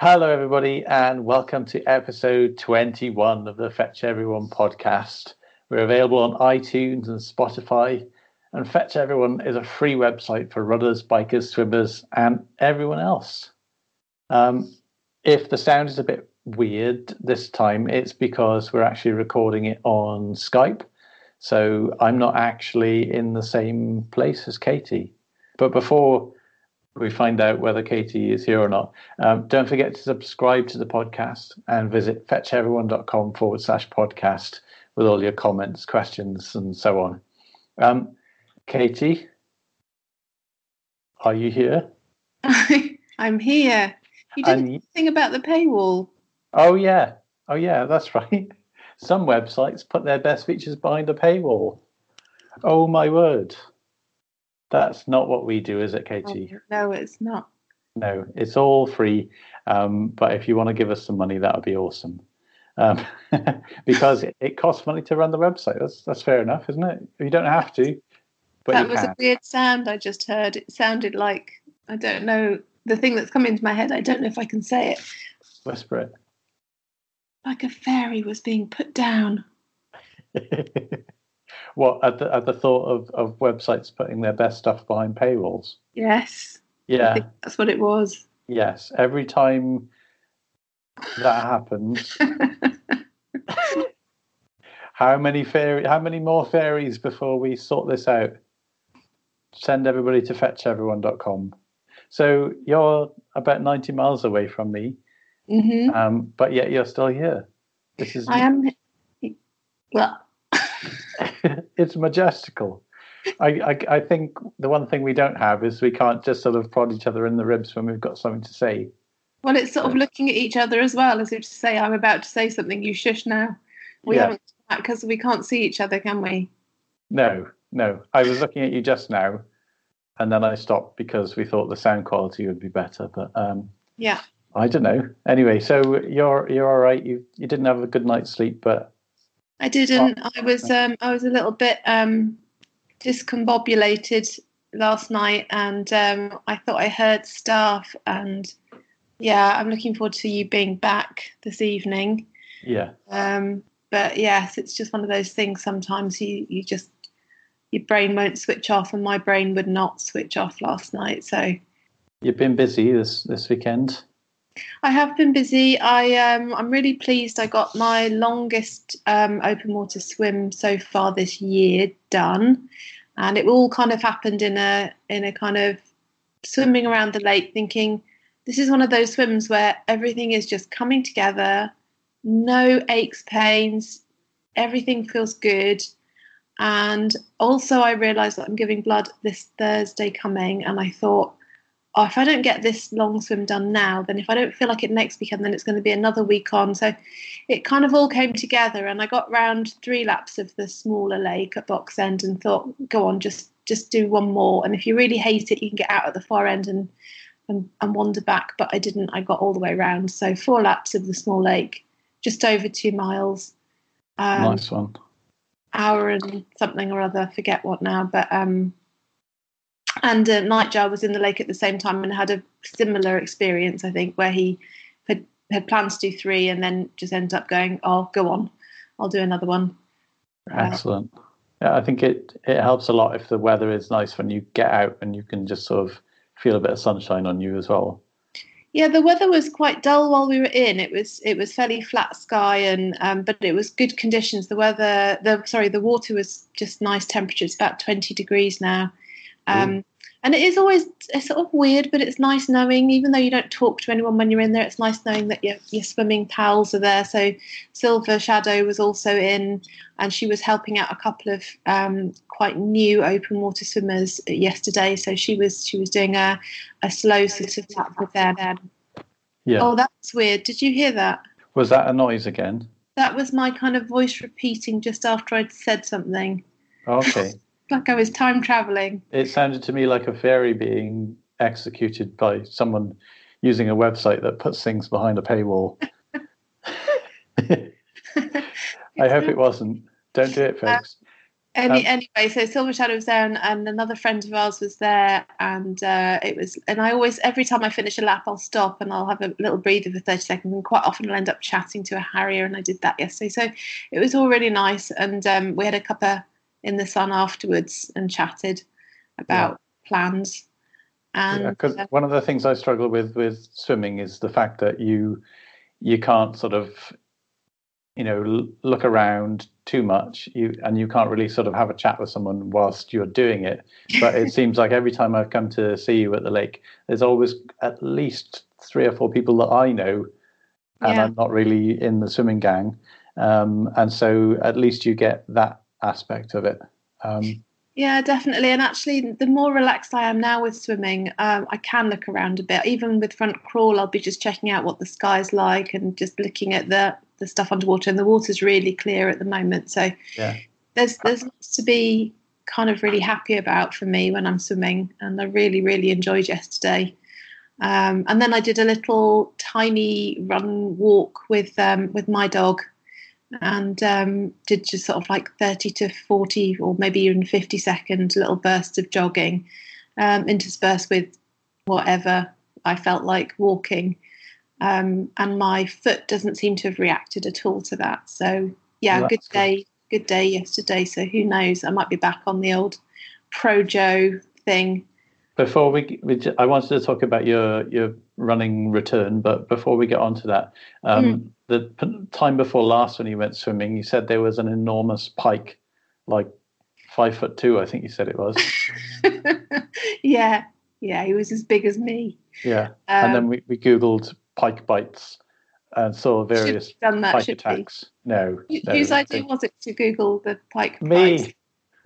Hello, everybody, and welcome to episode 21 of the Fetch Everyone podcast. We're available on iTunes and Spotify, and Fetch Everyone is a free website for runners, bikers, swimmers, and everyone else. Um, if the sound is a bit weird this time, it's because we're actually recording it on Skype. So I'm not actually in the same place as Katie. But before we find out whether Katie is here or not. Um, don't forget to subscribe to the podcast and visit fetcheveryone.com forward slash podcast with all your comments, questions, and so on. Um, Katie, are you here? I'm here. You didn't and, think about the paywall. Oh, yeah. Oh, yeah, that's right. Some websites put their best features behind a paywall. Oh, my word. That's not what we do, is it, Katie? Oh, no, it's not. No, it's all free. Um, but if you want to give us some money, that would be awesome. Um, because it, it, costs money to run the website. That's that's fair enough, isn't it? You don't have to. But that was can. a weird sound I just heard. It sounded like I don't know the thing that's come into my head. I don't know if I can say it. Whisper it. Like a fairy was being put down. What at the at the thought of, of websites putting their best stuff behind paywalls? Yes. Yeah. that's what it was. Yes. Every time that happens, how many fairy how many more fairies before we sort this out? Send everybody to fetcheveryone.com. So you're about 90 miles away from me, mm-hmm. um, but yet you're still here. This is I am. Well, it's majestical. I, I, I think the one thing we don't have is we can't just sort of prod each other in the ribs when we've got something to say. Well, it's sort of looking at each other as well, as if to say, "I'm about to say something. You shush now." We yeah. haven't because we can't see each other, can we? No, no. I was looking at you just now, and then I stopped because we thought the sound quality would be better. But um, yeah, I don't know. Anyway, so you're you're all right. You you didn't have a good night's sleep, but I didn't. I was um, I was a little bit um, discombobulated last night, and um, I thought I heard stuff. And yeah, I'm looking forward to you being back this evening. Yeah. Um, but yes, it's just one of those things. Sometimes you you just your brain won't switch off, and my brain would not switch off last night. So you've been busy this this weekend. I have been busy. I um, I'm really pleased. I got my longest um, open water swim so far this year done, and it all kind of happened in a in a kind of swimming around the lake, thinking this is one of those swims where everything is just coming together, no aches, pains, everything feels good. And also, I realised that I'm giving blood this Thursday coming, and I thought oh, if I don't get this long swim done now, then if I don't feel like it next weekend, then it's going to be another week on. So it kind of all came together, and I got round three laps of the smaller lake at Box End and thought, go on, just just do one more. And if you really hate it, you can get out at the far end and and, and wander back. But I didn't. I got all the way around. So four laps of the small lake, just over two miles. Um, nice one. Hour and something or other. Forget what now, but um, and uh, Nightjar was in the lake at the same time and had a similar experience, I think, where he had had plans to do three and then just ended up going, "Oh, go on, I'll do another one." Excellent. Uh, yeah, I think it it helps a lot if the weather is nice when you get out and you can just sort of feel a bit of sunshine on you as well. Yeah, the weather was quite dull while we were in. It was it was fairly flat sky and um, but it was good conditions. The weather, the sorry, the water was just nice temperature. temperatures, about twenty degrees now. Um, and it is always it's sort of weird, but it's nice knowing, even though you don't talk to anyone when you're in there, it's nice knowing that your, your swimming pals are there. So Silver Shadow was also in, and she was helping out a couple of um, quite new open water swimmers yesterday. So she was she was doing a, a slow sort of lap with them. Yeah. Oh, that's weird. Did you hear that? Was that a noise again? That was my kind of voice repeating just after I'd said something. Okay. Like I was time traveling. It sounded to me like a fairy being executed by someone using a website that puts things behind a paywall. I hope it wasn't. Don't do it, folks. Any, um, anyway, so Silver Shadow was there, and, and, another friend of ours was there, and uh, it was. And I always, every time I finish a lap, I'll stop and I'll have a little breather for thirty seconds, and quite often I'll end up chatting to a harrier, and I did that yesterday. So it was all really nice, and um, we had a cuppa in the sun afterwards and chatted about yeah. plans. And yeah, uh, one of the things I struggle with with swimming is the fact that you you can't sort of you know look around too much you and you can't really sort of have a chat with someone whilst you're doing it but it seems like every time i've come to see you at the lake there's always at least three or four people that i know and yeah. i'm not really in the swimming gang um, and so at least you get that aspect of it um, yeah, definitely. And actually, the more relaxed I am now with swimming, um, I can look around a bit. Even with front crawl, I'll be just checking out what the sky's like and just looking at the the stuff underwater. And the water's really clear at the moment, so yeah. there's there's lots to be kind of really happy about for me when I'm swimming. And I really really enjoyed yesterday. Um, and then I did a little tiny run walk with um, with my dog and um, did just sort of like 30 to 40 or maybe even 50 second little bursts of jogging um, interspersed with whatever I felt like walking. Um, and my foot doesn't seem to have reacted at all to that. So, yeah, well, good day, good. good day yesterday. So, who knows? I might be back on the old Pro Joe thing before we, we, I wanted to talk about your your running return, but before we get on to that, um, mm. the p- time before last when you went swimming, you said there was an enormous pike, like five foot two, I think you said it was. yeah, yeah, he was as big as me. Yeah, um, and then we, we googled pike bites and saw various done that, pike attacks. We? No, no, whose idea was it to Google the pike? Me. Bites?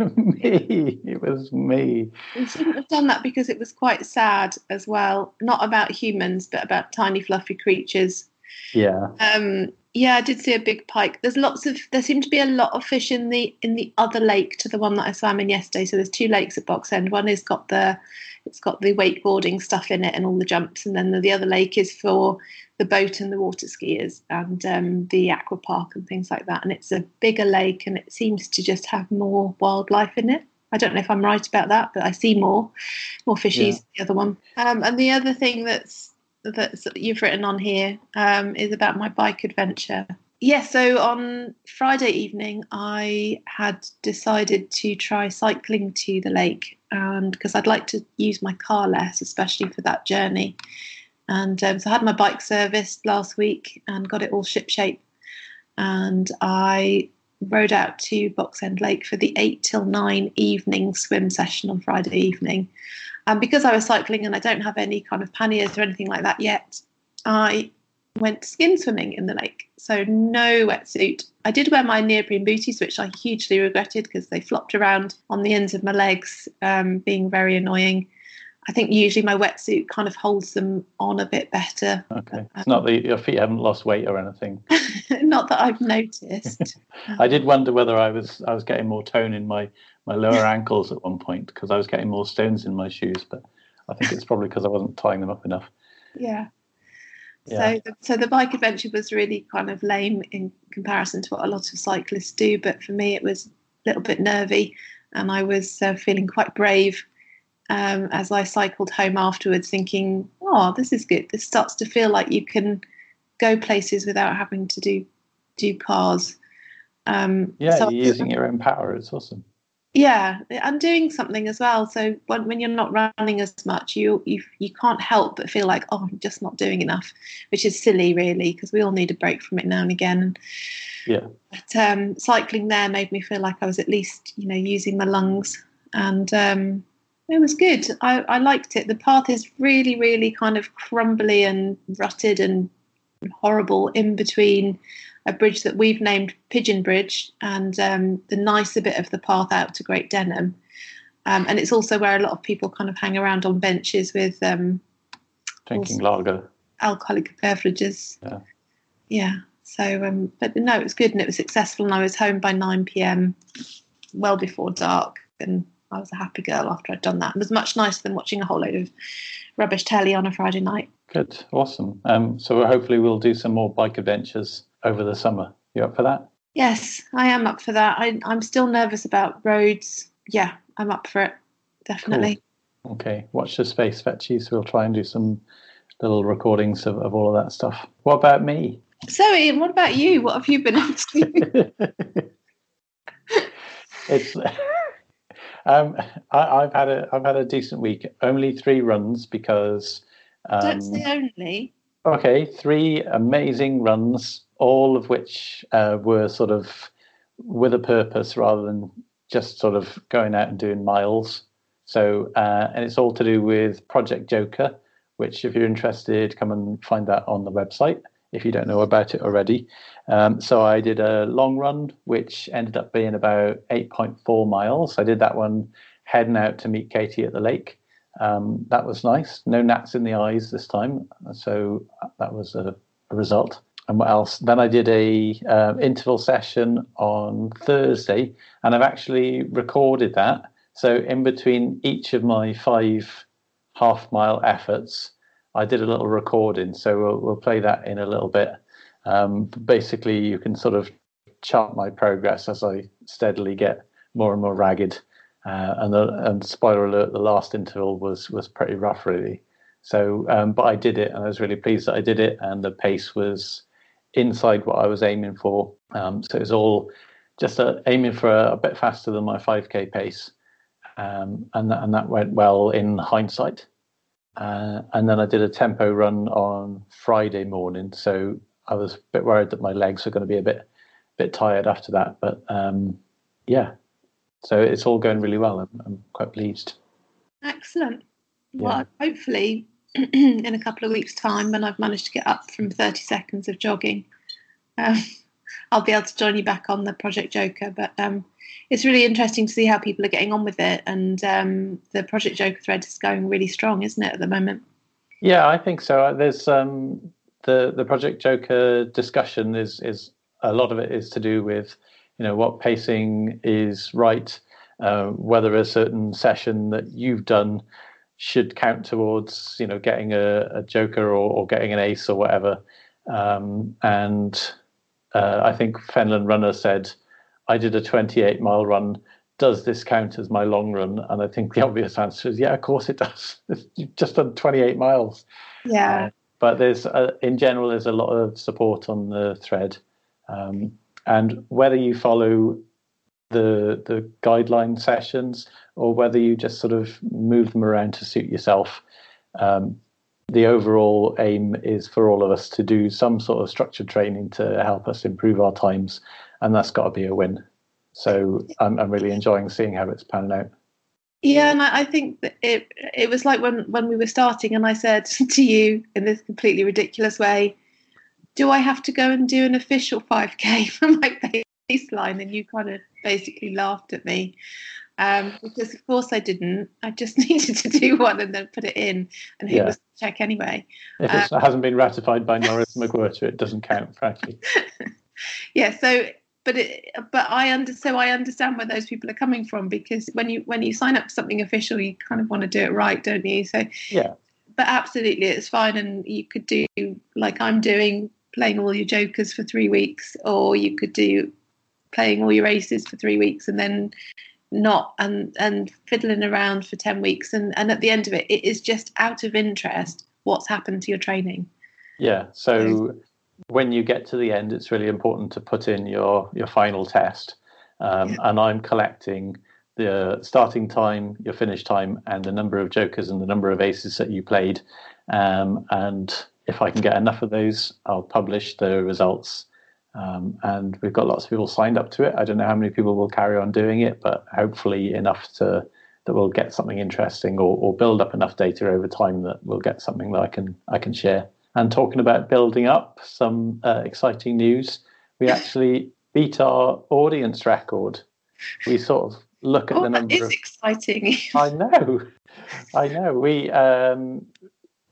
me. It was me. We shouldn't have done that because it was quite sad as well. Not about humans, but about tiny fluffy creatures. Yeah. Um, yeah, I did see a big pike. There's lots of there seem to be a lot of fish in the in the other lake to the one that I swam in yesterday. So there's two lakes at Box End. One has got the it's got the wakeboarding stuff in it and all the jumps, and then the, the other lake is for the boat and the water skiers and um, the aqua park and things like that. And it's a bigger lake and it seems to just have more wildlife in it. I don't know if I'm right about that, but I see more, more fishies. Yeah. The other one, um, and the other thing that's that you've written on here um, is about my bike adventure. Yeah, so on Friday evening, I had decided to try cycling to the lake, and because I'd like to use my car less, especially for that journey. And um, so I had my bike serviced last week and got it all shipshape. And I rode out to Box End Lake for the 8 till 9 evening swim session on Friday evening. And because I was cycling and I don't have any kind of panniers or anything like that yet, I went skin swimming in the lake. So no wetsuit. I did wear my neoprene booties, which I hugely regretted because they flopped around on the ends of my legs, um, being very annoying. I think usually my wetsuit kind of holds them on a bit better. Okay, it's not that your feet haven't lost weight or anything. not that I've noticed. I did wonder whether I was I was getting more tone in my my lower ankles at one point because I was getting more stones in my shoes, but I think it's probably because I wasn't tying them up enough. Yeah. Yeah. So, the, so the bike adventure was really kind of lame in comparison to what a lot of cyclists do, but for me it was a little bit nervy, and I was uh, feeling quite brave um, as I cycled home afterwards, thinking, "Oh, this is good. This starts to feel like you can go places without having to do do cars." Um, yeah, so you're using your own power. It's awesome. Yeah, and doing something as well. So when, when you're not running as much, you you you can't help but feel like, "Oh, I'm just not doing enough," which is silly, really, because we all need a break from it now and again. Yeah. But um, cycling there made me feel like I was at least, you know, using my lungs and um, it was good. I, I liked it. The path is really, really kind of crumbly and rutted and horrible in between a bridge that we've named Pigeon Bridge and um, the nicer bit of the path out to Great Denham. Um, and it's also where a lot of people kind of hang around on benches with um, drinking lager, alcoholic beverages. Yeah. Yeah. So, um, but no, it was good and it was successful. And I was home by 9 p.m., well before dark. And I was a happy girl after I'd done that. It was much nicer than watching a whole load of rubbish telly on a Friday night. Good, awesome. Um, so hopefully we'll do some more bike adventures over the summer. You up for that? Yes, I am up for that. I, I'm still nervous about roads. Yeah, I'm up for it. Definitely. Cool. Okay, watch the space, Fetchy. So we'll try and do some little recordings of, of all of that stuff. What about me? So, Ian, what about you? What have you been up to? it's um, I, have had a I've had a decent week. Only three runs because um, don't say only. Okay, three amazing runs, all of which uh, were sort of with a purpose rather than just sort of going out and doing miles. So, uh, and it's all to do with Project Joker, which, if you're interested, come and find that on the website if you don't know about it already. Um, so I did a long run, which ended up being about 8.4 miles. I did that one heading out to meet Katie at the lake. Um, that was nice. No gnats in the eyes this time, so that was a, a result. And what else? Then I did a uh, interval session on Thursday, and I've actually recorded that. So in between each of my five half mile efforts, I did a little recording. So we'll, we'll play that in a little bit. Um, basically, you can sort of chart my progress as I steadily get more and more ragged. Uh, and the and spoiler alert, the last interval was was pretty rough, really. So, um, but I did it, and I was really pleased that I did it, and the pace was inside what I was aiming for. Um, so it was all just uh, aiming for a, a, bit faster than my 5k pace, um, and that, and that went well in hindsight. Uh, and then I did a tempo run on Friday morning, so I was a bit worried that my legs were going to be a bit bit tired after that. But um, yeah, so it's all going really well. I'm, I'm quite pleased. Excellent. Yeah. Well, hopefully, in a couple of weeks' time, when I've managed to get up from 30 seconds of jogging, um, I'll be able to join you back on the Project Joker. But um, it's really interesting to see how people are getting on with it, and um, the Project Joker thread is going really strong, isn't it, at the moment? Yeah, I think so. There's um, the the Project Joker discussion is is a lot of it is to do with you know what pacing is right, uh, whether a certain session that you've done should count towards you know getting a, a joker or, or, getting an ace or whatever. Um, and uh, I think Fenland Runner said, "I did a 28 mile run. Does this count as my long run?" And I think the obvious answer is, "Yeah, of course it does. You've just done 28 miles." Yeah. Uh, but there's uh, in general there's a lot of support on the thread, um, and whether you follow the the guideline sessions or whether you just sort of move them around to suit yourself, um, the overall aim is for all of us to do some sort of structured training to help us improve our times, and that's got to be a win. So I'm, I'm really enjoying seeing how it's panning out. Yeah, and I, I think that it it was like when when we were starting, and I said to you in this completely ridiculous way, "Do I have to go and do an official 5k for my baseline?" And you kind of basically laughed at me um, because, of course, I didn't. I just needed to do one and then put it in, and he yeah. was check anyway. If it um, hasn't been ratified by Norris McWhirter, it doesn't count, frankly. yeah. So but it, but I under so I understand where those people are coming from because when you when you sign up to something official, you kind of want to do it right, don't you? So yeah. But absolutely, it's fine, and you could do like I'm doing, playing all your jokers for three weeks, or you could do playing all your aces for three weeks, and then not and and fiddling around for 10 weeks and and at the end of it it is just out of interest what's happened to your training yeah so when you get to the end, it's really important to put in your your final test. Um, yeah. And I'm collecting the starting time, your finish time, and the number of jokers and the number of aces that you played. Um, and if I can get enough of those, I'll publish the results. Um, and we've got lots of people signed up to it. I don't know how many people will carry on doing it, but hopefully enough to that we'll get something interesting or, or build up enough data over time that we'll get something that I can I can share. And talking about building up, some uh, exciting news. We actually beat our audience record. We sort of look at oh, the number. That is of, exciting. I know, I know. We um,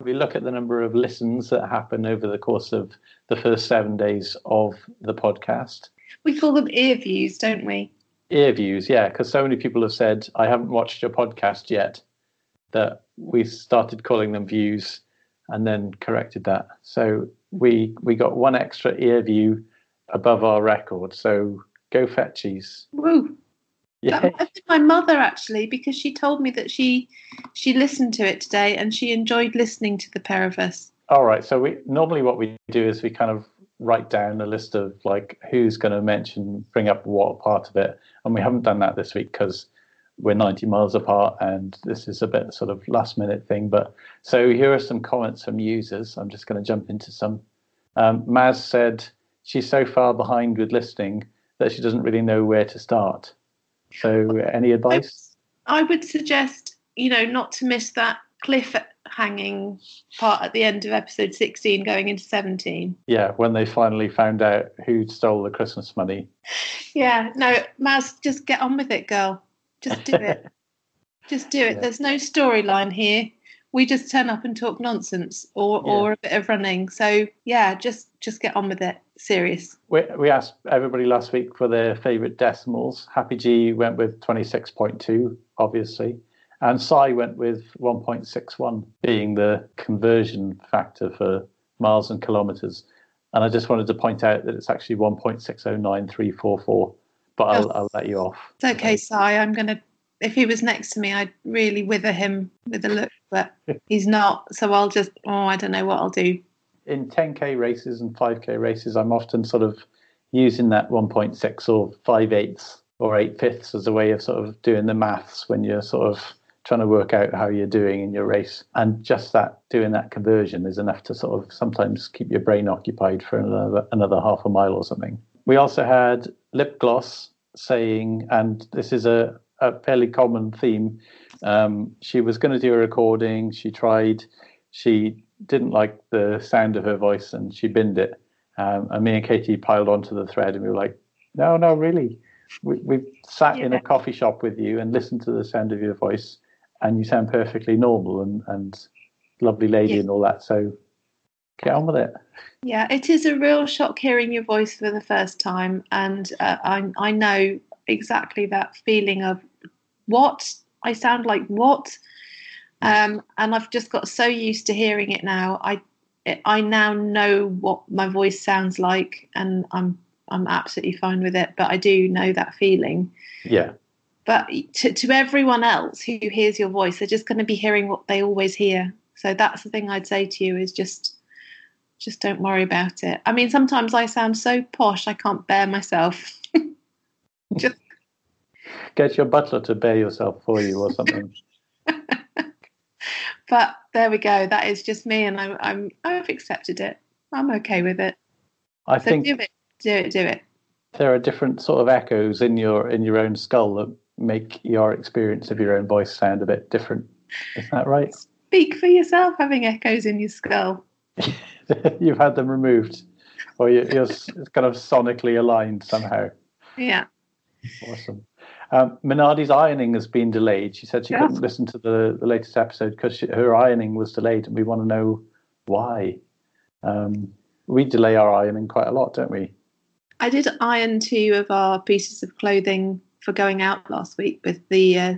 we look at the number of listens that happen over the course of the first seven days of the podcast. We call them ear views, don't we? Ear views, yeah, because so many people have said, "I haven't watched your podcast yet." That we started calling them views and then corrected that. So we we got one extra ear view above our record. So go fetchies. Woo. Yeah. That might have been my mother actually, because she told me that she she listened to it today and she enjoyed listening to the pair of us. All right. So we normally what we do is we kind of write down a list of like who's going to mention, bring up what part of it, and we haven't done that this week because we're 90 miles apart and this is a bit sort of last minute thing. But so here are some comments from users. I'm just going to jump into some. Um, Maz said she's so far behind with listening that she doesn't really know where to start. So, any advice? I would suggest, you know, not to miss that cliff hanging part at the end of episode 16 going into 17. Yeah, when they finally found out who stole the Christmas money. Yeah, no, Maz, just get on with it, girl. Just do it. just do it. Yeah. There's no storyline here. We just turn up and talk nonsense or, Yeah. or a bit of running. So yeah, just just get on with it. Serious. We, we asked everybody last week for their favourite decimals. Happy G went with 26.2, obviously. And Psy went with 1.61, being the conversion factor for miles and kilometres. And I just wanted to point out that it's actually 1.609344, but I'll, Oh. I'll let you off. It's okay, Si. I'm gonna. If he was next to me, I'd really wither him with a look, but he's not. So I'll just. Oh, I don't know what I'll do. In 10k races and 5k races, I'm often sort of using that 1.6 or 5 eighths or 8 fifths as a way of sort of doing the maths when you're sort of trying to work out how you're doing in your race. And just that doing that conversion is enough to sort of sometimes keep your brain occupied for another another half a mile or something. We also had lip gloss saying, and this is a, a fairly common theme. Um, she was going to do a recording. She tried. She didn't like the sound of her voice and she binned it. Um, and me and Katie piled onto the thread and we were like, no, no, really. We, we've sat in a coffee shop with you and listened to the sound of your voice and you sound perfectly normal and, and lovely lady Yeah. and all that. So get on with it. Yeah, it is a real shock hearing your voice for the first time, and uh, I I know exactly that feeling of what I sound like. What, um, and I've just got so used to hearing it now. I it, I now know what my voice sounds like, and I'm I'm absolutely fine with it. But I do know that feeling. Yeah. But to to everyone else who hears your voice, they're just going to be hearing what they always hear. So that's the thing I'd say to you is just just don't worry about it. I mean, sometimes I sound so posh I can't bear myself. just Get your butler to bear yourself for you or something. but there we go. That is just me, and I'm I'm I've accepted it. I'm okay with it. I So think do it, do it, do it. there are different sort of echoes in your in your own skull that make your experience of your own voice sound a bit different. Is that right? Speak for yourself. Having echoes in your skull. You've had them removed, or you- you're s- kind of sonically aligned somehow. Yeah. Awesome. Um, Minardi's ironing has been delayed. She said she Yeah. couldn't listen to the, the latest episode because her ironing was delayed, and we want to know why. Um, we delay our ironing quite a lot, don't we? I did iron two of our pieces of clothing for going out last week with the uh,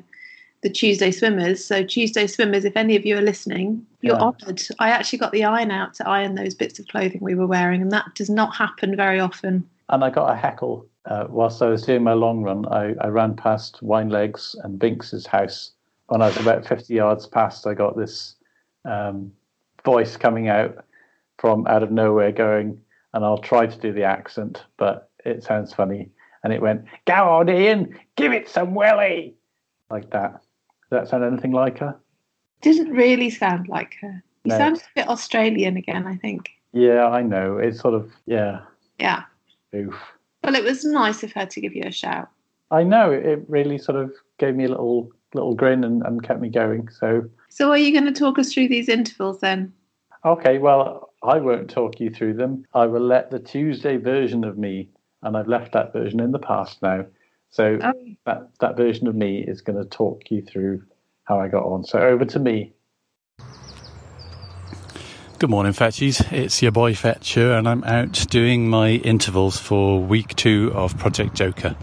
the Tuesday swimmers. So Tuesday swimmers, if any of you are listening, you're Yeah. honoured. I actually got the iron out to iron those bits of clothing we were wearing, and that does not happen very often. And I got a heckle uh, whilst I was doing my long run. I, I ran past Winelegs and Binks's house. When I was about 50 yards past, I got this um, voice coming out from out of nowhere going, and I'll try to do the accent, but it sounds funny. And it went, Go on, Ian, give it some welly. Like that. Does that sound anything like her? It didn't really sound like her. You No. sounded a bit Australian again, I think. Yeah, I know. It's sort of, yeah, Yeah. oof. Well, it was nice of her to give you a shout. I know. It really sort of gave me a little little grin and, and kept me going. So, So, are you going to talk us through these intervals then? okay, well, I won't talk you through them. I will let the Tuesday version of me, and I've left that version in the past now. So Oh, that that version of me is going to talk you through how I got on. So over to me. Good morning, Fetchies. It's your boy Fetcher, and I'm out doing my intervals for week two of Project Joker.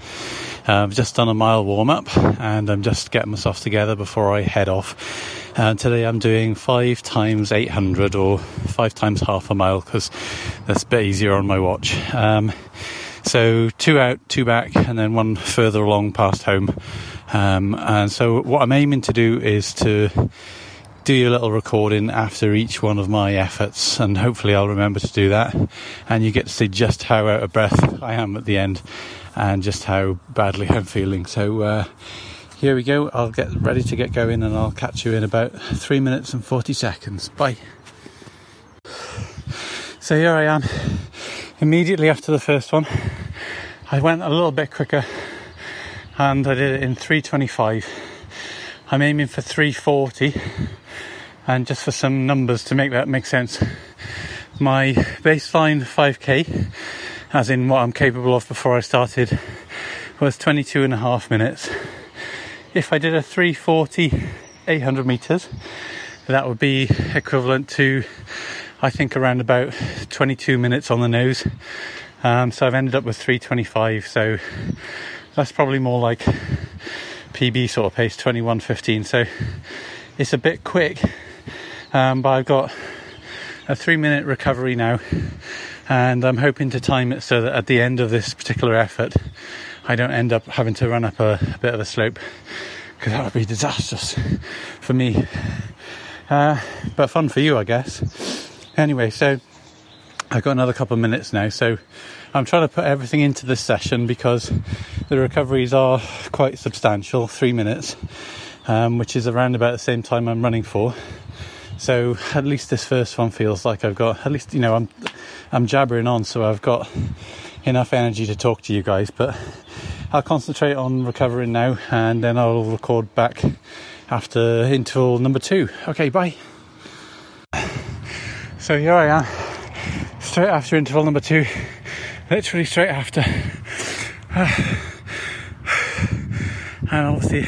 Uh, I've just done a mile warm up, and I'm just getting myself together before I head off. And today I'm doing five times 800 or five times half a mile because that's a bit easier on my watch. Um, So two out, two back, and then one further along past home. Um, and so what I'm aiming to do is to do a little recording after each one of my efforts, and hopefully I'll remember to do that. And you get to see just how out of breath I am at the end, and just how badly I'm feeling. So uh, here we go. I'll get ready to get going, and I'll catch you in about three minutes and forty seconds. Bye. So here I am, immediately after the first one. I went a little bit quicker, and I did it in 325. I'm aiming for 340 and just for some numbers to make that make sense, my baseline 5k, as in what I'm capable of before I started, was 22 and a half minutes. If I did a 340 800 meters, that would be equivalent to, I think, around about 22 minutes on the nose. Um, so I've ended up with 325. So that's probably more like PB sort of pace, 21.15. So it's a bit quick um, but I've got a three minute recovery now, and I'm hoping to time it so that at the end of this particular effort, I don't end up having to run up a, a bit of a slope because that would be disastrous for me. Uh, but fun for you, I guess. Anyway, so I've got another couple of minutes now, so I'm trying to put everything into this session because the recoveries are quite substantial three minutes, um, which is around about the same time I'm running for. So at least this first one feels like I've got at least you know I'm I'm jabbering on, so I've got enough energy to talk to you guys. But I'll concentrate on recovering now, and then I'll record back after interval number two. Okay, bye. So here I am, straight after interval number two, literally straight after. And obviously,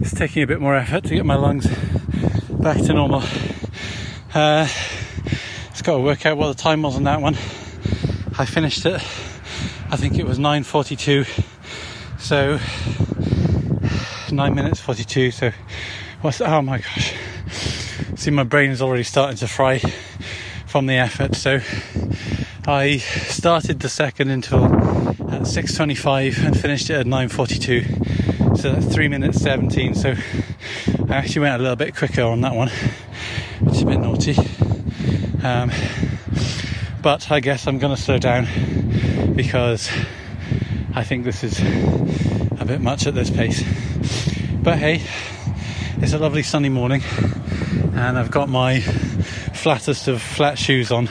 it's taking a bit more effort to get my lungs back to normal. Uh, just got to work out what the time was on that one. I finished it. I think it was 9:42. So nine minutes 42. So what's oh my gosh? See, my brain is already starting to fry from the effort. So I started the second interval at 6:25 and finished it at 9:42. So that's three minutes 17. So I actually went a little bit quicker on that one, which is a bit naughty. Um, but I guess I'm going to slow down because I think this is a bit much at this pace. But hey, it's a lovely sunny morning, and I've got my flattest of flat shoes on,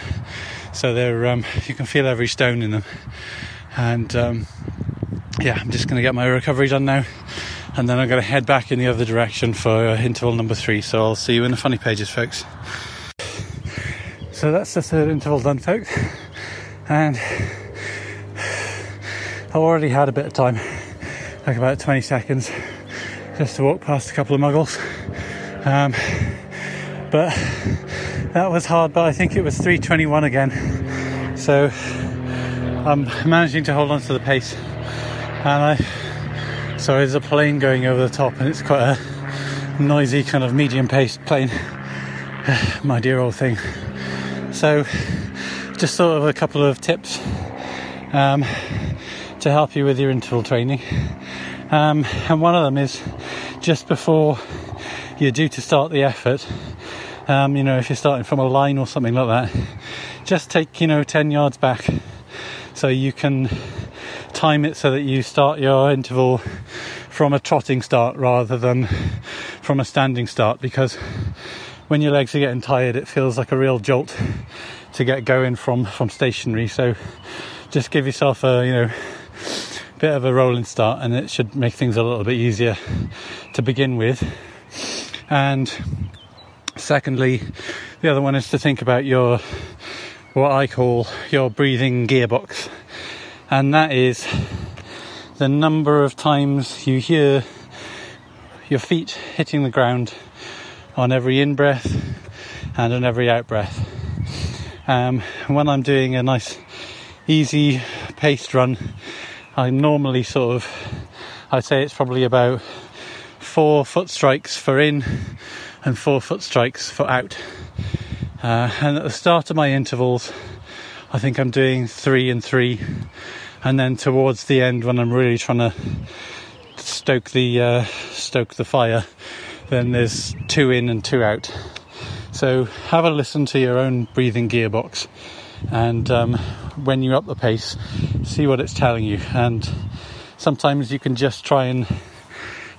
so they're um, you can feel every stone in them. And um, yeah, I'm just going to get my recovery done now and then I'm going to head back in the other direction for uh, interval number three. So I'll see you in the funny pages, folks. So that's the third interval done, folks, and I've already had a bit of time, like about 20 seconds, just to walk past a couple of muggles. Um, but that was hard, but I think it was 321 again. So I'm managing to hold on to the pace, and I so there's a plane going over the top, and it's quite a noisy kind of medium-paced plane. My dear old thing. So, just sort of a couple of tips um, to help you with your interval training. Um, and one of them is just before you're due to start the effort. Um, you know, if you're starting from a line or something like that, just take you know 10 yards back so you can time it so that you start your interval from a trotting start rather than from a standing start because when your legs are getting tired it feels like a real jolt to get going from from stationary. So just give yourself a you know bit of a rolling start and it should make things a little bit easier to begin with. And secondly the other one is to think about your what I call your breathing gearbox. And that is the number of times you hear your feet hitting the ground on every in breath and on every out breath. Um, when I'm doing a nice, easy paced run, I normally sort of, I'd say it's probably about four foot strikes for in and four foot strikes for out. Uh, and at the start of my intervals, I think I'm doing three and three and then towards the end when I'm really trying to stoke the uh, stoke the fire, then there's two in and two out. So have a listen to your own breathing gearbox, and um, when you up the pace, see what it's telling you. And sometimes you can just try and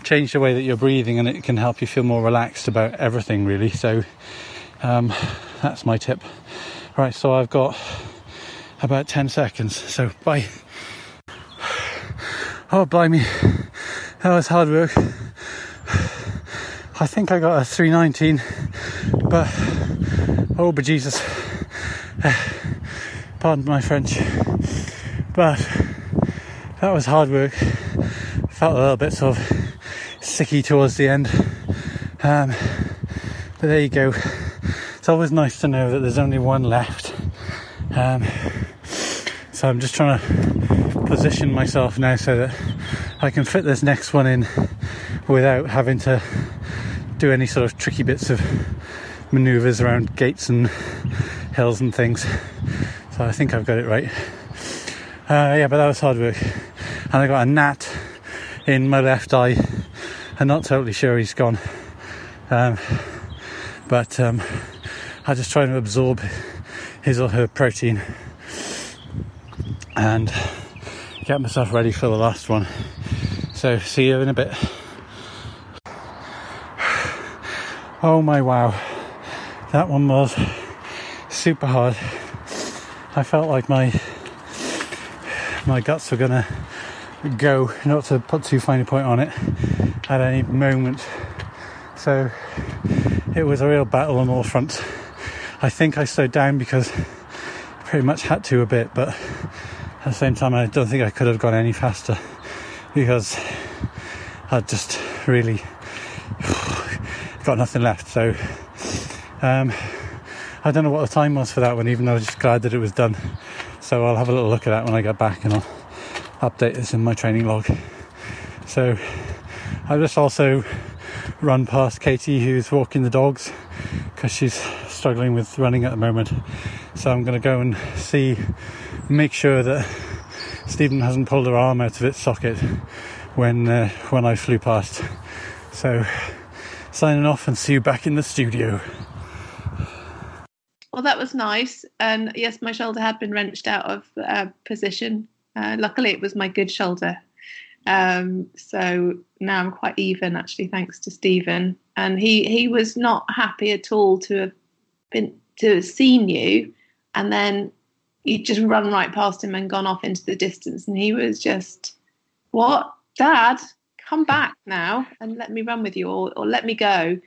change the way that you're breathing, and it can help you feel more relaxed about everything, really. So um, that's my tip. Right, so I've got about 10 seconds, so bye. Oh, blimey, that was hard work. I think I got a 319, but oh, but Jesus, pardon my French, but that was hard work. Felt a little bit sort of sicky towards the end, um, but there you go. It's always nice to know that there's only one left. Um, so I'm just trying to position myself now so that I can fit this next one in without having to do any sort of tricky bits of maneuvers around gates and hills and things. So I think I've got it right. Uh, yeah, but that was hard work. And I got a gnat in my left eye. I'm not totally sure he's gone. Um, but um, I just try to absorb his or her protein and get myself ready for the last one. So, see you in a bit. Oh my wow, that one was super hard. I felt like my my guts were gonna go, not to put too fine a point on it, at any moment. So it was a real battle on all fronts. I think I slowed down because pretty much had to a bit, but at the same time, I don't think I could have gone any faster because I just really got nothing left. So um, I don't know what the time was for that one, even though I was just glad that it was done. So I'll have a little look at that when I get back and I'll update this in my training log. So I just also run past Katie who's walking the dogs because she's struggling with running at the moment. So I'm going to go and see, make sure that Stephen hasn't pulled her arm out of its socket when uh, when I flew past. So signing off and see you back in the studio. Well, that was nice. And yes, my shoulder had been wrenched out of uh, position. Uh, luckily, it was my good shoulder. Um, so now I'm quite even, actually, thanks to Stephen. And he he was not happy at all to have been to have seen you, and then you just run right past him and gone off into the distance. And he was just, "What, Dad? come back now and let me run with you or, or let me go.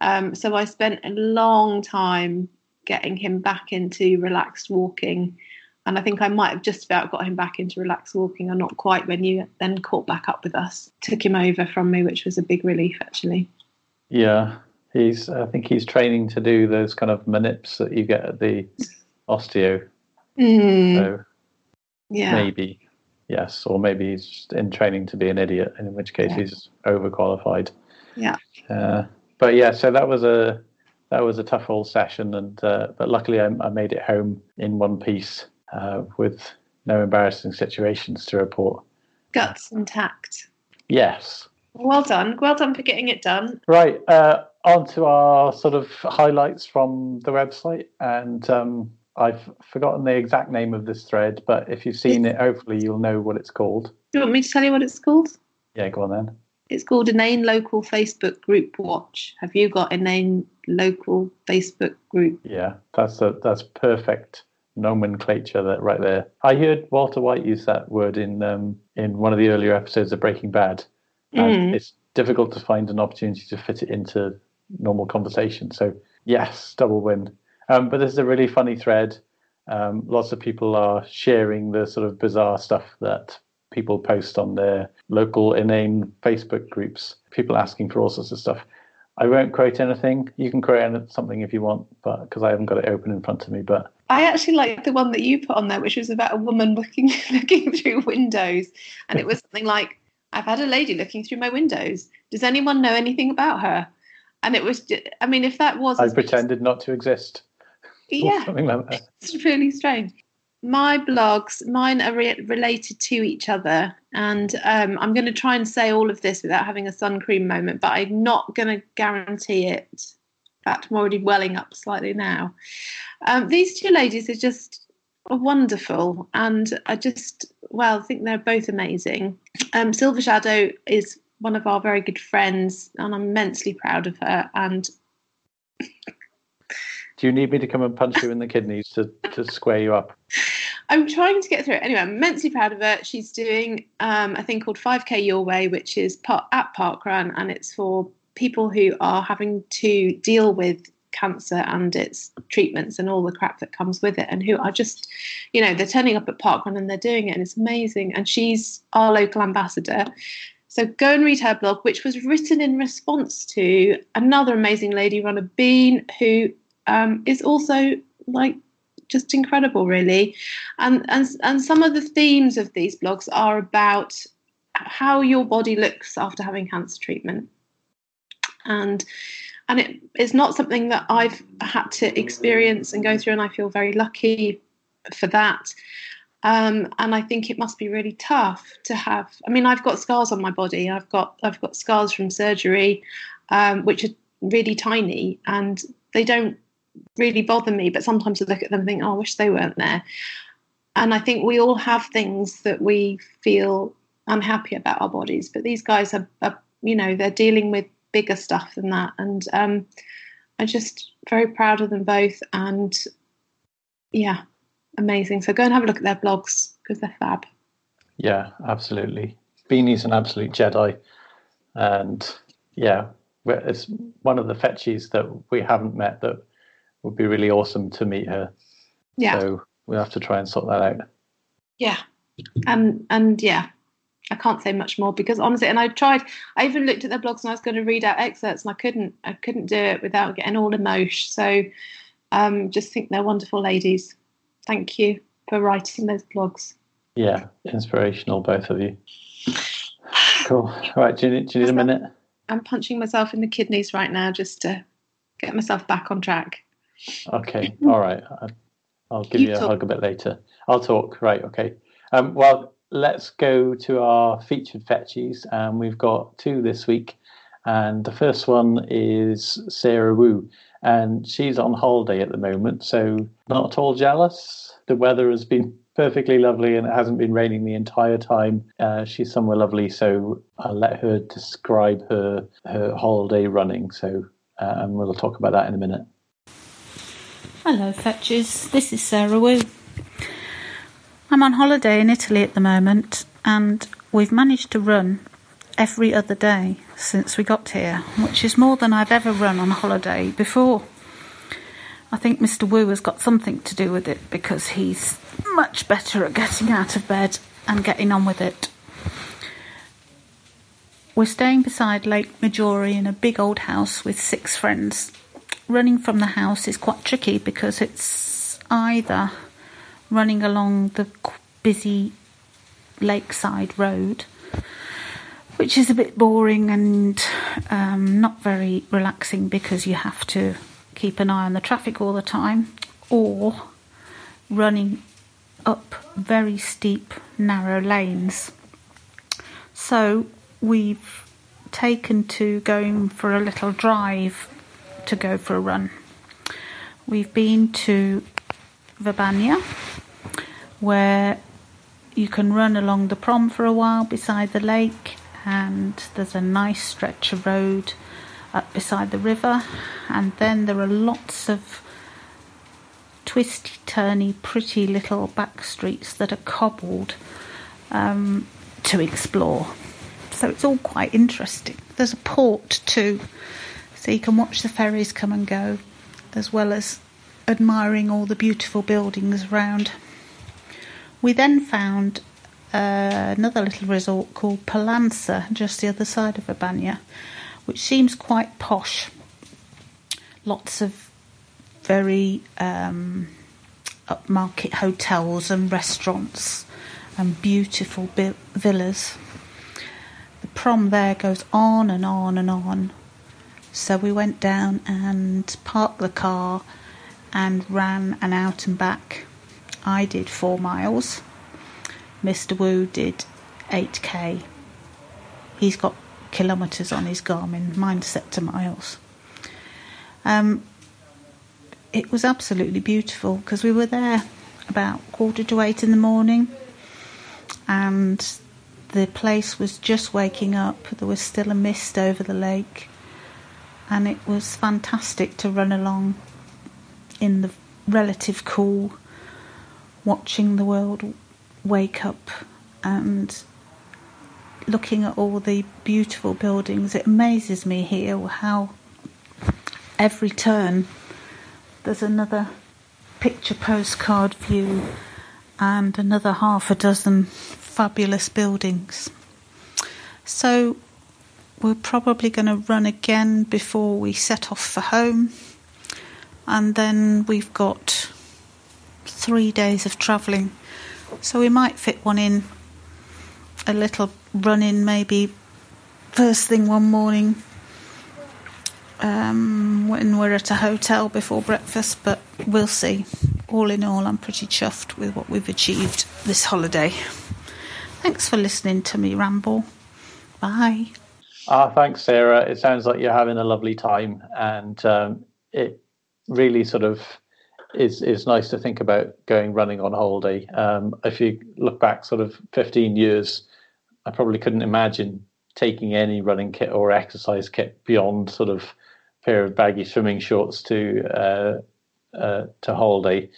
Um, so I spent a long time getting him back into relaxed walking. And I think I might have just about got him back into relaxed walking, or not quite when you then caught back up with us. Took him over from me, which was a big relief, actually. Yeah, he's. I think he's training to do those kind of manips that you get at the osteo. Mm. So Yeah. maybe yes, or maybe he's just in training to be an idiot, in which case Yeah. he's overqualified. Yeah. Uh, but yeah, so that was a that was a tough old session, and uh, but luckily I, I made it home in one piece uh, with no embarrassing situations to report. Guts intact. Yes. Well done. Well done for getting it done. Right. Uh, on to our sort of highlights from the website, and um, I've forgotten the exact name of this thread, but if you've seen it, hopefully you'll know what it's called. Do you want me to tell you what it's called? Yeah, go on then. It's called Inane Local Facebook Group Watch. Have you got Inane Local Facebook Group? Yeah, that's a, that's perfect nomenclature that right there. I heard Walter White use that word in um, in one of the earlier episodes of Breaking Bad, and Mm. it's difficult to find an opportunity to fit it into normal conversation. So yes, double win. Um, but this is a really funny thread. Um, lots of people are sharing the sort of bizarre stuff that people post on their local inane Facebook groups. People asking for all sorts of stuff. I won't quote anything. You can quote something if you want, but because I haven't got it open in front of me. But I actually like the one that you put on there, which was about a woman looking looking through windows, and it was something like, "I've had a lady looking through my windows. Does anyone know anything about her?" And it was, I mean, if that was, I pretended not to exist. yeah, something like that. it's really strange. my blogs, mine are re- related to each other. And um, I'm going to try and say all of this without having a sun cream moment, but I'm not going to guarantee it. In fact, I'm already welling up slightly now. Um, these two ladies are just wonderful. And I just, well, I think they're both amazing. Um, Silver Shadow is one of our very good friends, and I'm immensely proud of her. And do you need me to come and punch you in the kidneys to, to square you up? I'm trying to get through it. Anyway, I'm immensely proud of her. She's doing um, a thing called 5K Your Way, which is part, at Parkrun, and it's for people who are having to deal with cancer and its treatments and all the crap that comes with it, and who are just, you know, they're turning up at Parkrun and they're doing it, and it's amazing. And she's our local ambassador. So go and read her blog, which was written in response to another amazing lady, Ronna Bean, who um, is also like just incredible, really. And and and some of the themes of these blogs are about how your body looks after having cancer treatment, and and it is not something that I've had to experience and go through, and I feel very lucky for that. Um, and I think it must be really tough to have. I mean, I've got scars on my body. I've got I've got scars from surgery, um, which are really tiny, and they don't really bother me, but sometimes I look at them and think, oh, I wish they weren't there. And I think we all have things that we feel unhappy about our bodies, but these guys are, are you know, they're dealing with bigger stuff than that. And um, I'm just very proud of them both. And yeah, amazing. So go and have a look at their blogs because they're fab. Yeah, absolutely. Beanie's an absolute Jedi. And yeah, it's one of the fetchies that we haven't met that would be really awesome to meet her. Yeah. So we'll have to try and sort that out. Yeah. And and yeah, I can't say much more because honestly, and I tried. I even looked at their blogs and I was going to read out excerpts, and I couldn't. I couldn't do it without getting all emotion. So, um, just think they're wonderful ladies. Thank you for writing those blogs. Yeah, inspirational, both of you. Cool. All right. Do you, do you need a minute? I'm punching myself in the kidneys right now just to get myself back on track. Okay. All right. I'll give you, you a hug a bit later. I'll talk. Right. Okay. Um, well, let's go to our featured fetchies. And we've got two this week. And the first one is Sarah Wu. And she's on holiday at the moment. So, not at all jealous. The weather has been perfectly lovely and it hasn't been raining the entire time. Uh, she's somewhere lovely. So, I'll let her describe her, her holiday running. So, uh, and we'll talk about that in a minute. Hello, Fetchies. This is Sarah Wu. I'm on holiday in Italy at the moment, and we've managed to run every other day since we got here, which is more than I've ever run on holiday before. I think Mr. Wu has got something to do with it because he's much better at getting out of bed and getting on with it. We're staying beside Lake Maggiore in a big old house with six friends running from the house is quite tricky because it's either running along the busy lakeside road, which is a bit boring and um, not very relaxing because you have to keep an eye on the traffic all the time, or running up very steep, narrow lanes. So we've taken to going for a little drive to go for a run. We've been to Verbania, where you can run along the prom for a while beside the lake, and there's a nice stretch of road up beside the river, and then there are lots of twisty, turny, pretty little back streets that are cobbled um, to explore. So it's all quite interesting. There's a port too, so you can watch the ferries come and go, as well as admiring all the beautiful buildings around. We then found uh, another little resort called Pallanza, just the other side of Verbania, which seems quite posh. Lots of very um, upmarket hotels and restaurants and beautiful villas. The prom there goes on and on and on so we went down and parked the car and ran an out and back I did four miles. Mr. Wu did 8k. He's got kilometres on his Garmin, mine's set to miles. Um, it was absolutely beautiful because we were there about quarter to eight in the morning and the place was just waking up. There was still a mist over the lake, and it was fantastic to run along in the relative cool, watching the world wake up and looking at all the beautiful buildings. It amazes me here how every turn there's another picture postcard view and another half a dozen fabulous buildings. So we're probably going to run again before we set off for home. And then we've got three days of travelling. So we might fit one in, a little run in maybe first thing one morning um, when we're at a hotel before breakfast, but we'll see. All in all, I'm pretty chuffed with what we've achieved this holiday. Thanks for listening to me ramble. Bye. Ah, thanks, Sarah. It sounds like you're having a lovely time, and um, it really sort of is is nice to think about going running on holiday. Um, if you look back, sort of 15 years, I probably couldn't imagine taking any running kit or exercise kit beyond sort of pair of baggy swimming shorts to uh, uh, to holiday.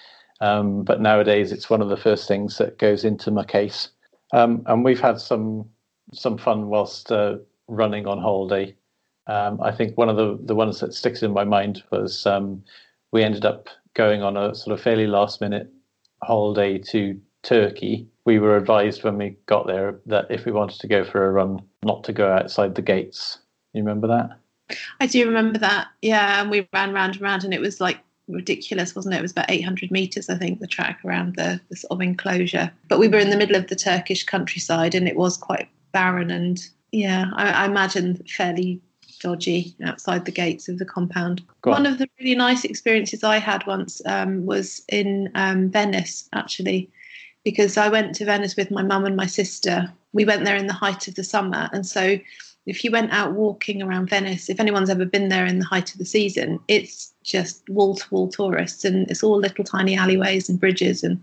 Um, but nowadays, it's one of the first things that goes into my case. Um, and we've had some some fun whilst uh, running on holiday. Um, I think one of the the ones that sticks in my mind was um, we ended up going on a sort of fairly last minute holiday to Turkey. We were advised when we got there that if we wanted to go for a run, not to go outside the gates. You remember that? I do remember that. Yeah, and we ran round and round, and it was like ridiculous, wasn't it? It was about 800 meters, I think, the track around the, the sort of enclosure. But we were in the middle of the Turkish countryside, and it was quite barren and yeah, I, I imagine fairly dodgy outside the gates of the compound. One of the really nice experiences I had once um, was in um, Venice, actually, because I went to Venice with my mum and my sister. We went there in the height of the summer, and so if you went out walking around Venice, if anyone's ever been there in the height of the season, it's just wall to wall tourists and it's all little tiny alleyways and bridges and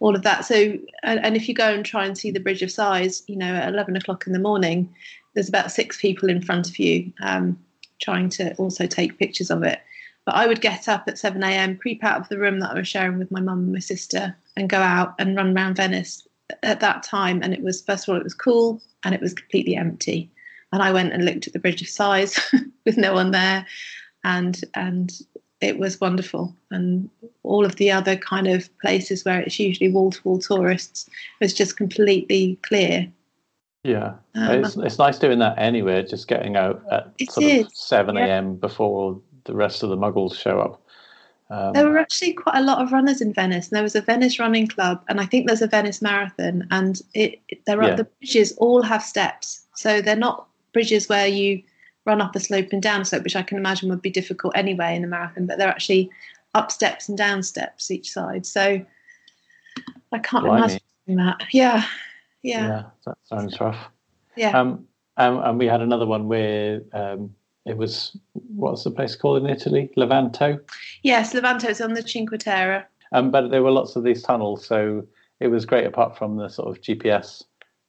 all of that. So, and, if you go and try and see the Bridge of Sighs, you know, at 11 o'clock in the morning, there's about six people in front of you um, trying to also take pictures of it. But I would get up at 7 a.m., creep out of the room that I was sharing with my mum and my sister, and go out and run around Venice at that time. And it was, first of all, it was cool and it was completely empty and I went and looked at the Bridge of Sighs with no one there, and and it was wonderful. And all of the other kind of places where it's usually wall to wall tourists was just completely clear. Yeah, um, it's it's nice doing that anyway. Just getting out at sort is. of seven a.m. before the rest of the Muggles show up. Um, there were actually quite a lot of runners in Venice. And there was a Venice running club, and I think there's a Venice marathon. And it, there are yeah. the bridges all have steps, so they're not bridges where you run up a slope and down a slope, which I can imagine would be difficult anyway in a marathon, but they're actually up steps and down steps each side. So I can't Blimey. imagine that. Yeah, yeah. Yeah, that sounds rough. Yeah. Um, and, and we had another one where um, it was what's the place called in Italy? Levanto. Yes, Levanto is on the Cinque Terre. Um, but there were lots of these tunnels, so it was great apart from the sort of GPS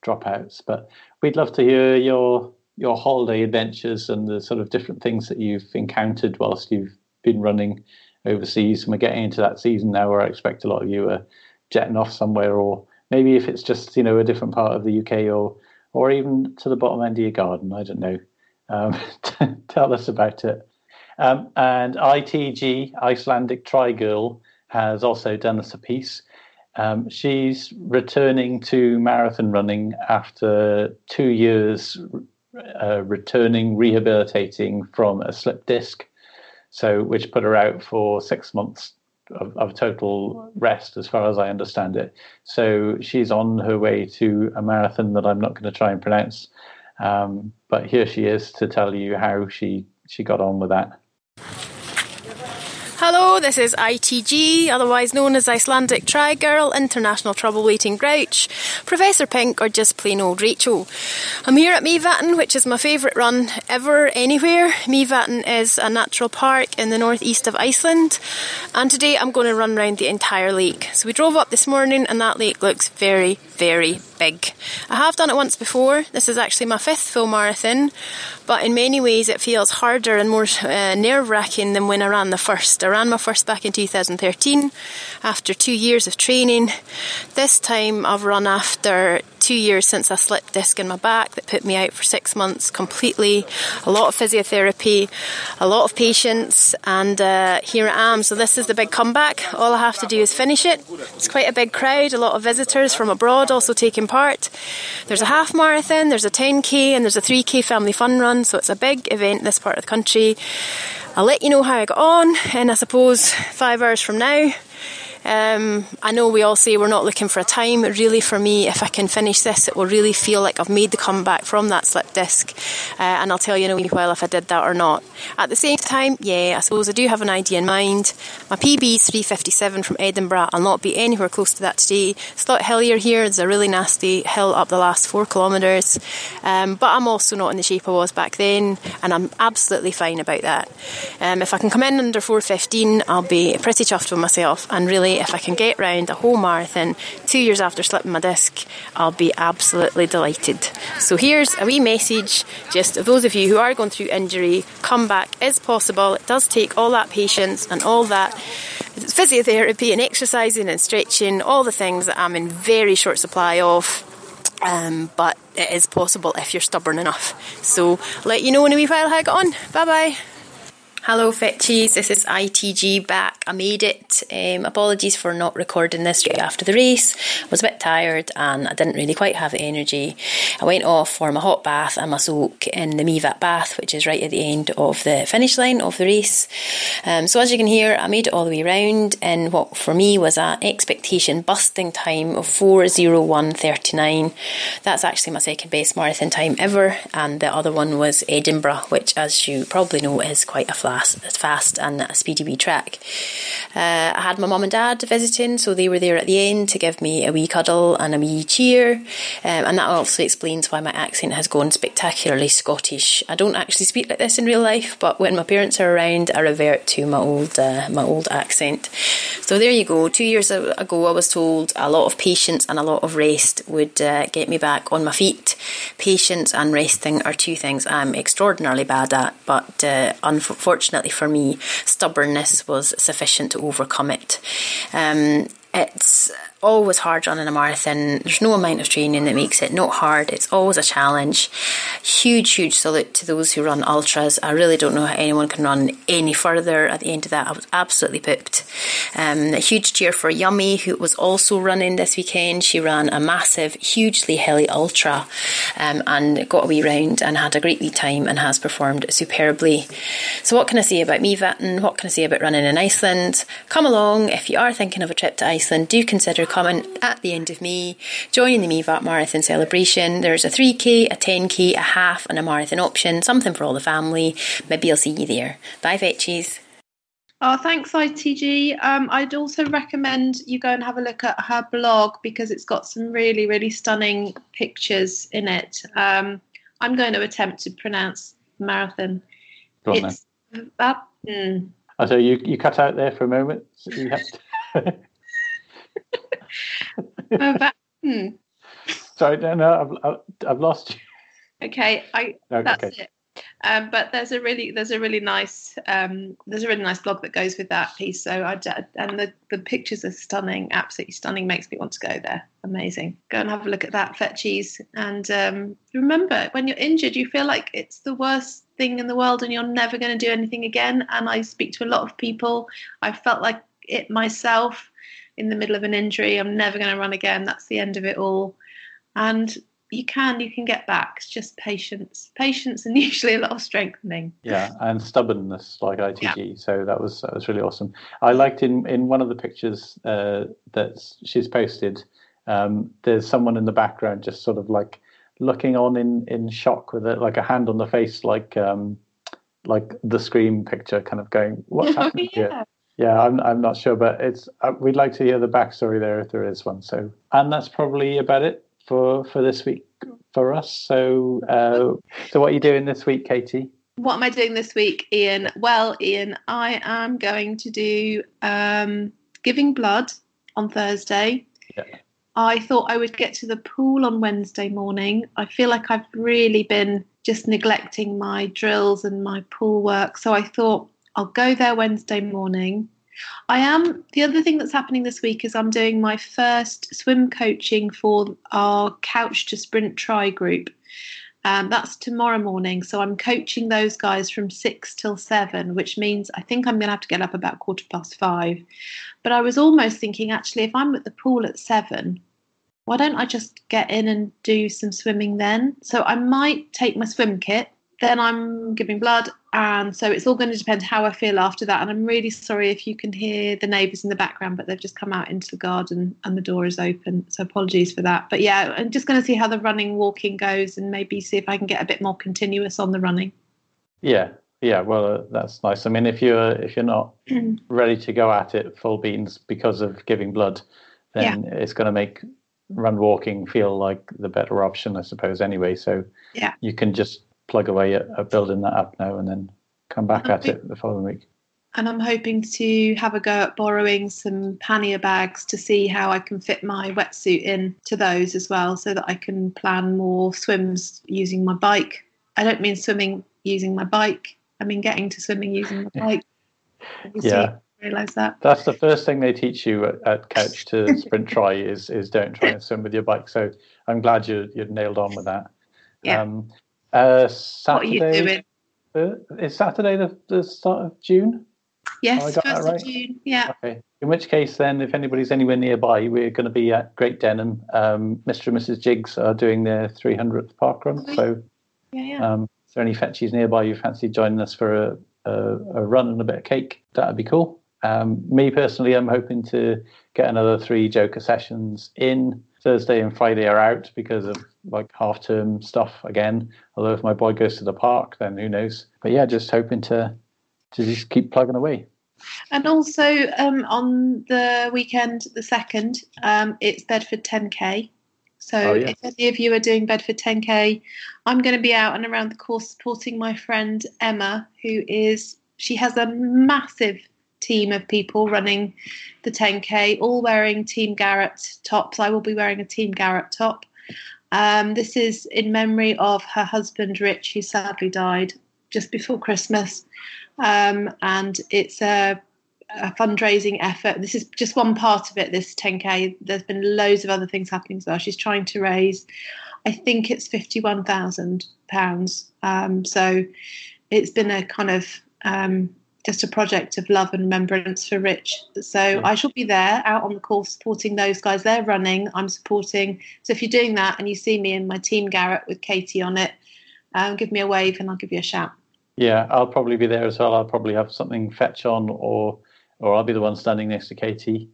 dropouts. But we'd love to hear your your holiday adventures and the sort of different things that you've encountered whilst you've been running overseas. And we're getting into that season now where I expect a lot of you are jetting off somewhere, or maybe if it's just you know a different part of the UK, or or even to the bottom end of your garden. I don't know. Um, tell us about it. Um, and ITG Icelandic Tri Girl has also done us a piece. Um, she's returning to marathon running after two years uh, returning, rehabilitating from a slip disc, so which put her out for six months of, of, total rest, as far as I understand it. So she's on her way to a marathon that I'm not going to try and pronounce, um, but here she is to tell you how she she got on with that. Hello, this is ITG, otherwise known as Icelandic Tri Girl, International Trouble Waiting Grouch, Professor Pink, or just plain old Rachel. I'm here at Mývatn, which is my favourite run ever, anywhere. Mývatn is a natural park in the northeast of Iceland, and today I'm going to run around the entire lake. So we drove up this morning, and that lake looks very, very big. I have done it once before. This is actually my fifth full marathon, but in many ways it feels harder and more uh, nerve wracking than when I ran the first. I ran my first back in 2013 after two years of training. This time I've run after two years since I slipped disc in my back that put me out for six months completely. A lot of physiotherapy, a lot of patience, and uh, here I am. So this is the big comeback. All I have to do is finish it. It's quite a big crowd, a lot of visitors from abroad also taking part. There's a half marathon, there's a 10k, and there's a 3k family fun run. So it's a big event this part of the country. I'll let you know how I got on, and I suppose five hours from now. Um, I know we all say we're not looking for a time. Really, for me, if I can finish this, it will really feel like I've made the comeback from that slip disc. Uh, and I'll tell you in a wee while if I did that or not. At the same time, yeah, I suppose I do have an idea in mind. My PB is 357 from Edinburgh. I'll not be anywhere close to that today. It's a lot hillier here. There's a really nasty hill up the last four kilometres. Um, but I'm also not in the shape I was back then, and I'm absolutely fine about that. Um, if I can come in under 415, I'll be pretty chuffed with myself and really if I can get round a whole marathon two years after slipping my disc, I'll be absolutely delighted. So here's a wee message just of those of you who are going through injury, comeback is possible. It does take all that patience and all that physiotherapy and exercising and stretching, all the things that I'm in very short supply of. Um, but it is possible if you're stubborn enough. So let you know in a wee while how I got on. Bye bye. Hello Fetchies, this is ITG back. I made it. Um, apologies for not recording this straight after the race. I was a bit tired and I didn't really quite have the energy. I went off for my hot bath and my soak in the Mývatn bath, which is right at the end of the finish line of the race. Um, so as you can hear, I made it all the way around in what for me was an expectation busting time of 4.01.39. That's actually my second best marathon time ever, and the other one was Edinburgh, which as you probably know is quite a flat fast, fast and a speedy wee track. Uh, I had my mum and dad visiting, so they were there at the end to give me a wee cuddle and a wee cheer, um, and that also explains why my accent has gone spectacularly Scottish. I don't actually speak like this in real life, but when my parents are around, I revert to my old uh, my old accent. So there you go. Two years ago, I was told a lot of patience and a lot of rest would uh, get me back on my feet. Patience and resting are two things I'm extraordinarily bad at, but uh, unfortunately unfortunately for me, stubbornness was sufficient to overcome it. Um, it's always hard running a marathon. There's no amount of training that makes it not hard. It's always a challenge. Huge, huge salute to those who run ultras. I really don't know how anyone can run any further. At the end of that, I was absolutely pooped. Um, a huge cheer for Yummy, who was also running this weekend. She ran a massive, hugely hilly ultra um, and got a wee round and had a great wee time and has performed superbly. So, what can I say about Mývatn? What can I say about running in Iceland? Come along if you are thinking of a trip to Iceland. Do consider coming at the end of May, joining the Mývatn Marathon celebration. There's a 3k, a 10k, a half, and a marathon option, something for all the family. Maybe I'll see you there. Bye, Fetchies. Oh, thanks, ITG. Um, I'd also recommend you go and have a look at her blog because it's got some really, really stunning pictures in it. Um, I'm going to attempt to pronounce marathon. Go on, it's, uh, mm. oh, so you, you cut out there for a moment. So you have to that, hmm. Sorry, no, no, I've, I've lost you. Okay, I no, that's okay. it. Um, but there's a really there's a really nice um, there's a really nice blog that goes with that piece. So I and the the pictures are stunning, absolutely stunning. Makes me want to go there. Amazing. Go and have a look at that Fetchies. And um, remember, when you're injured, you feel like it's the worst thing in the world, and you're never going to do anything again. And I speak to a lot of people. I felt like it myself in the middle of an injury. I'm never going to run again. That's the end of it all. And you can you can get back. It's just patience, patience, and usually a lot of strengthening. Yeah, and stubbornness like ITG. Yeah. So that was that was really awesome. I liked in in one of the pictures uh, that she's posted. Um, there's someone in the background just sort of like looking on in in shock with it, like a hand on the face, like um, like the scream picture, kind of going, "What's happening oh, yeah. here?" Yeah, I'm I'm not sure, but it's uh, we'd like to hear the backstory there if there is one. So, and that's probably about it for for this week for us. So, uh, so what are you doing this week, Katie? What am I doing this week, Ian? Well, Ian, I am going to do um, giving blood on Thursday. Yeah. I thought I would get to the pool on Wednesday morning. I feel like I've really been just neglecting my drills and my pool work. So I thought I'll go there Wednesday morning. I am. The other thing that's happening this week is I'm doing my first swim coaching for our Couch to Sprint Tri group. Um, that's tomorrow morning. So I'm coaching those guys from six till seven, which means I think I'm going to have to get up about quarter past five. But I was almost thinking, actually, if I'm at the pool at seven, why don't I just get in and do some swimming then? So I might take my swim kit. Then I'm giving blood, and so it's all going to depend how I feel after that. And I'm really sorry if you can hear the neighbours in the background, but they've just come out into the garden and the door is open. So apologies for that. But yeah, I'm just going to see how the running, walking goes, and maybe see if I can get a bit more continuous on the running. Yeah, yeah. Well, uh, that's nice. I mean, if you're if you're not ready to go at it full beans because of giving blood, then yeah. it's going to make run walking feel like the better option, I suppose. Anyway, so yeah, you can just plug away at, at building that up now and then come back at it the following week. And I'm hoping to have a go at borrowing some pannier bags to see how I can fit my wetsuit in to those as well, so that I can plan more swims using my bike. I don't mean swimming using my bike. I mean getting to swimming using my bike. yeah, realize that. That's the first thing they teach you at, at Couch to Sprint Tri is is don't try and swim with your bike. So I'm glad you you nailed on with that. Yeah. Um, uh, Saturday, what are you doing? Uh, is Saturday the, the start of June? Yes, oh, first right? of June. Yeah. Okay. In which case, then, if anybody's anywhere nearby, we're going to be at Great Denham. Um, Mr. and Mrs. Jiggs are doing their 300th park run. So, yeah, yeah. Um, is there any fetchies nearby you fancy joining us for a, a, a run and a bit of cake? That'd be cool. Um, me personally, I'm hoping to get another three Joker sessions in. Thursday and Friday are out because of like half term stuff again. Although if my boy goes to the park, then who knows? But yeah, just hoping to to just keep plugging away. And also um, on the weekend, the second, um, it's Bedford 10k. So oh, yeah. if any of you are doing Bedford 10k, I'm going to be out and around the course supporting my friend Emma, who is she has a massive team of people running the 10k, all wearing Team Garrett tops. I will be wearing a Team Garrett top. Um, this is in memory of her husband Rich, who sadly died just before Christmas, um, and it's a, a, fundraising effort. This is just one part of it. This 10k. There's been loads of other things happening as well. She's trying to raise, I think it's fifty-one thousand um, pounds. So it's been a kind of um, just a project of love and remembrance for Rich. So yeah. I shall be there out on the course supporting those guys. They're running, I'm supporting. So if you're doing that and you see me and my team Garrett with Katie on it, um, give me a wave and I'll give you a shout. Yeah, I'll probably be there as well. I'll probably have something fetch on, or or I'll be the one standing next to Katie.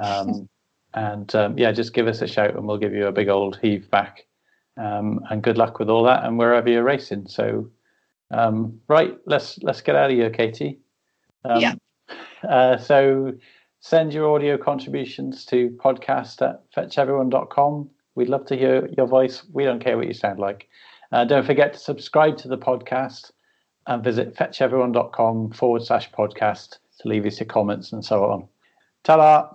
Um, and um, yeah, just give us a shout and we'll give you a big old heave back. Um, and good luck with all that and wherever you're racing. So, um, right, let's let's get out of here, Katie. Um, yeah. Uh, so send your audio contributions to podcast at fetcheveryone.com. We'd love to hear your voice. We don't care what you sound like. Uh, don't forget to subscribe to the podcast and visit fetcheveryone.com forward slash podcast to leave us your comments and so on. Ta-da!